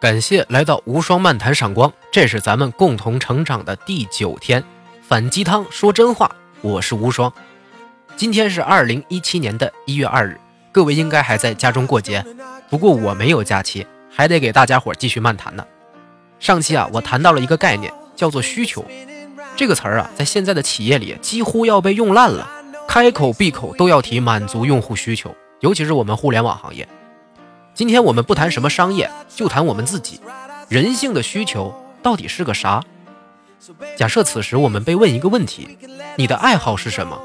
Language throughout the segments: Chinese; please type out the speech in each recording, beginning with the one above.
感谢来到无双漫谈赏光，这是咱们共同成长的第九天。反鸡汤说真话，我是无双。今天是二零一七年的一月二日，各位应该还在家中过节，不过我没有假期，还得给大家伙继续漫谈呢。上期啊，我谈到了一个概念，叫做需求。这个词儿啊，在现在的企业里几乎要被用烂了，开口闭口都要提满足用户需求，尤其是我们互联网行业。今天我们不谈什么商业，就谈我们自己，人性的需求到底是个啥？假设此时我们被问一个问题：你的爱好是什么？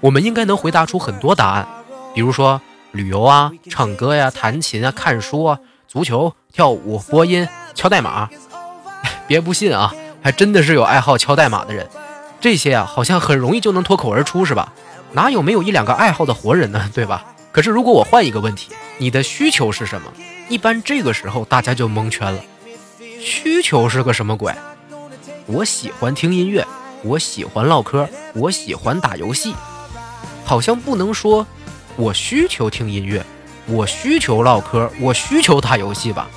我们应该能回答出很多答案，比如说旅游啊、唱歌呀、弹琴啊、看书啊、足球、跳舞、播音、敲代码。别不信啊，还真的是有爱好敲代码的人。这些啊，好像很容易就能脱口而出，是吧？哪有没有一两个爱好的活人呢？对吧？可是如果我换一个问题，你的需求是什么？一般这个时候大家就蒙圈了。需求是个什么鬼？我喜欢听音乐，我喜欢唠嗑，我喜欢打游戏。好像不能说我需求听音乐，我需求唠嗑，我需求打游戏吧？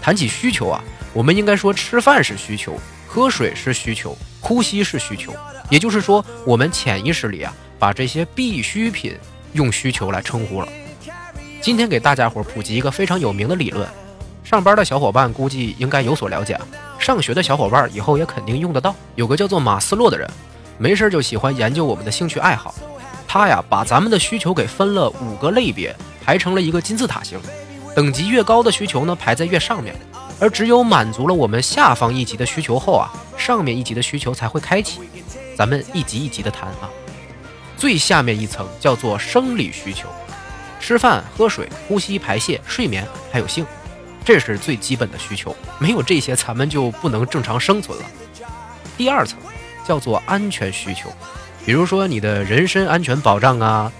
谈起需求啊，我们应该说吃饭是需求，喝水是需求，呼吸是需求。也就是说，我们潜意识里啊，把这些必需品用需求来称呼了。今天给大家伙普及一个非常有名的理论，上班的小伙伴估计应该有所了解，上学的小伙伴以后也肯定用得到。有个叫做马斯洛的人，没事就喜欢研究我们的兴趣爱好。他呀，把咱们的需求给分了五个类别，排成了一个金字塔形，等级越高的需求呢，排在越上面，而只有满足了我们下方一级的需求后啊，上面一级的需求才会开启。咱们一级一级的谈啊，最下面一层叫做生理需求。吃饭、喝水、呼吸、排泄、睡眠，还有性，这是最基本的需求。没有这些，咱们就不能正常生存了。第二层叫做安全需求，比如说你的人身安全保障啊，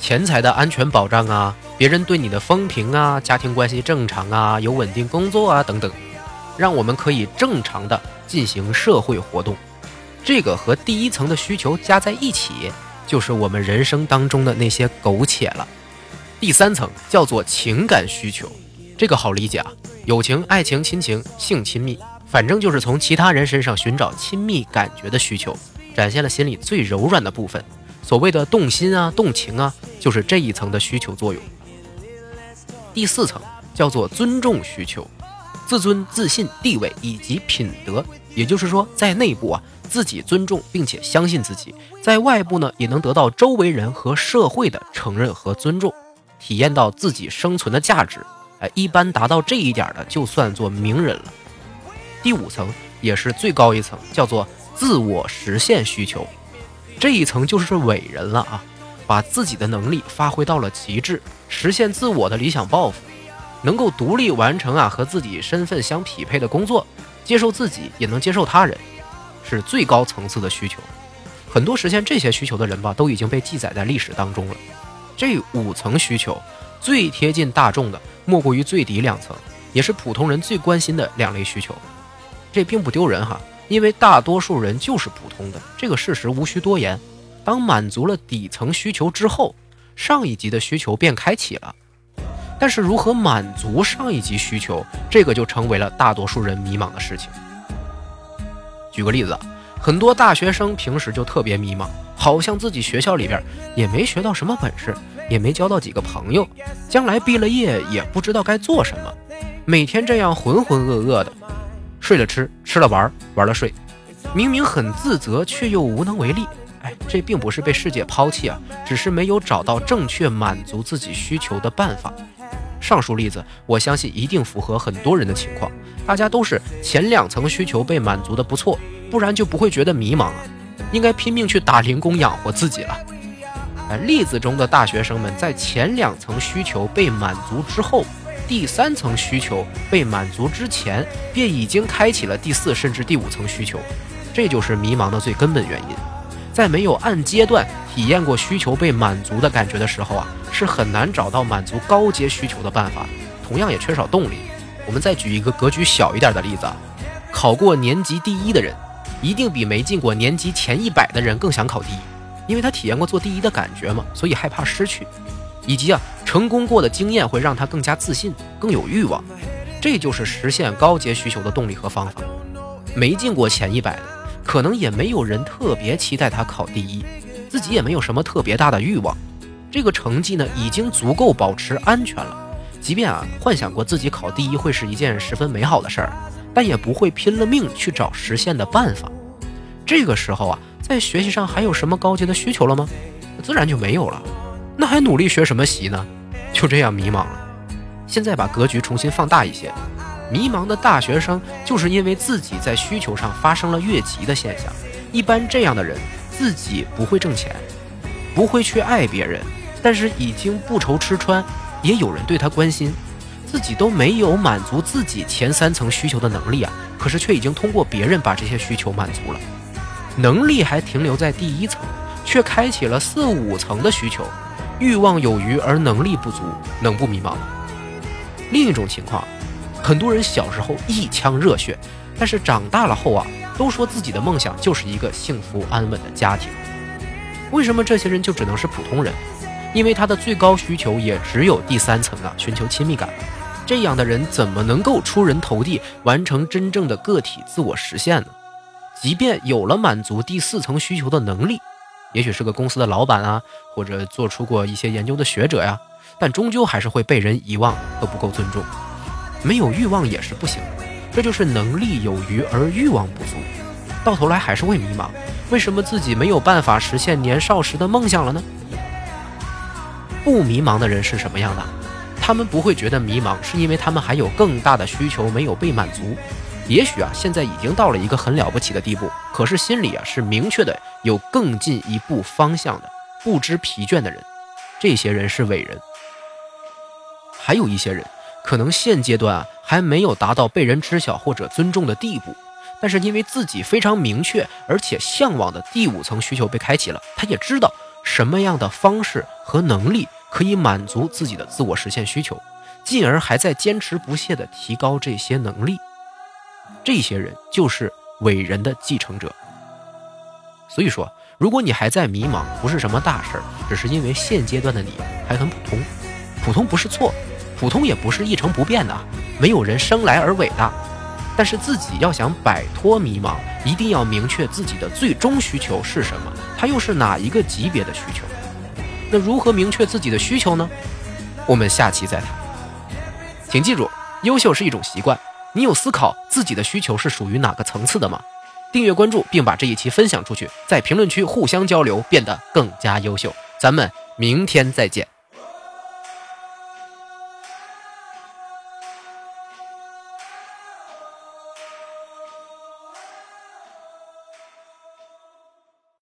钱财的安全保障啊，别人对你的风评啊，家庭关系正常啊，有稳定工作啊等等，让我们可以正常的进行社会活动。这个和第一层的需求加在一起，就是我们人生当中的那些苟且了。第三层叫做情感需求，这个好理解啊，友情、爱情、亲情、性亲密，反正就是从其他人身上寻找亲密感觉的需求，展现了心里最柔软的部分。所谓的动心啊、动情啊，就是这一层的需求作用。第四层叫做尊重需求，自尊、自信、地位以及品德，也就是说，在内部啊，自己尊重并且相信自己，在外部呢，也能得到周围人和社会的承认和尊重。体验到自己生存的价值，哎，一般达到这一点的就算做名人了。第五层也是最高一层，叫做自我实现需求，这一层就是伟人了啊，把自己的能力发挥到了极致，实现自我的理想抱负，能够独立完成啊和自己身份相匹配的工作，接受自己也能接受他人，是最高层次的需求。很多实现这些需求的人吧，都已经被记载在历史当中了。这五层需求最贴近大众的，莫过于最底两层，也是普通人最关心的两类需求。这并不丢人哈，因为大多数人就是普通的，这个事实无需多言。当满足了底层需求之后，上一级的需求便开启了。但是如何满足上一级需求，这个就成为了大多数人迷茫的事情。举个例子，很多大学生平时就特别迷茫。好像自己学校里边也没学到什么本事，也没交到几个朋友，将来毕了业也不知道该做什么，每天这样浑浑噩噩的，睡了吃，吃了玩，玩了睡，明明很自责，却又无能为力。哎，这并不是被世界抛弃啊，只是没有找到正确满足自己需求的办法。上述例子，我相信一定符合很多人的情况，大家都是前两层需求被满足的不错，不然就不会觉得迷茫啊。应该拼命去打零工养活自己了。哎，例子中的大学生们在前两层需求被满足之后，第三层需求被满足之前，便已经开启了第四甚至第五层需求，这就是迷茫的最根本原因。在没有按阶段体验过需求被满足的感觉的时候啊，是很难找到满足高阶需求的办法，同样也缺少动力。我们再举一个格局小一点的例子啊，考过年级第一的人。一定比没进过年级前一百的人更想考第一，因为他体验过做第一的感觉嘛，所以害怕失去，以及啊成功过的经验会让他更加自信、更有欲望。这就是实现高阶需求的动力和方法。没进过前一百的，可能也没有人特别期待他考第一，自己也没有什么特别大的欲望。这个成绩呢，已经足够保持安全了。即便啊，幻想过自己考第一会是一件十分美好的事儿，但也不会拼了命去找实现的办法。这个时候啊，在学习上还有什么高级的需求了吗？自然就没有了。那还努力学什么习呢？就这样迷茫了。现在把格局重新放大一些，迷茫的大学生就是因为自己在需求上发生了越级的现象。一般这样的人自己不会挣钱，不会去爱别人，但是已经不愁吃穿，也有人对他关心，自己都没有满足自己前三层需求的能力啊，可是却已经通过别人把这些需求满足了，能力还停留在第一层，却开启了四五层的需求，欲望有余而能力不足，能不迷茫吗？另一种情况，很多人小时候一腔热血，但是长大了后啊，都说自己的梦想就是一个幸福安稳的家庭。为什么这些人就只能是普通人？因为他的最高需求也只有第三层啊，寻求亲密感。这样的人怎么能够出人头地，完成真正的个体自我实现呢？即便有了满足第四层需求的能力，也许是个公司的老板啊，或者做出过一些研究的学者呀。但终究还是会被人遗忘和不够尊重，没有欲望也是不行，这就是能力有余而欲望不足，到头来还是会迷茫，为什么自己没有办法实现年少时的梦想了呢？不迷茫的人是什么样的？他们不会觉得迷茫，是因为他们还有更大的需求没有被满足。也许啊，现在已经到了一个很了不起的地步，可是心里啊是明确的有更进一步方向的，不知疲倦的人，这些人是伟人。还有一些人，可能现阶段啊还没有达到被人知晓或者尊重的地步，但是因为自己非常明确而且向往的第五层需求被开启了，他也知道什么样的方式和能力可以满足自己的自我实现需求，进而还在坚持不懈地提高这些能力。这些人就是伟人的继承者。所以说，如果你还在迷茫，不是什么大事儿，只是因为现阶段的你还很普通，普通不是错。普通也不是一成不变的，没有人生来而伟大。但是自己要想摆脱迷茫，一定要明确自己的最终需求是什么，它又是哪一个级别的需求？那如何明确自己的需求呢？我们下期再谈。请记住，优秀是一种习惯。你有思考自己的需求是属于哪个层次的吗？订阅关注并把这一期分享出去，在评论区互相交流，变得更加优秀。咱们明天再见。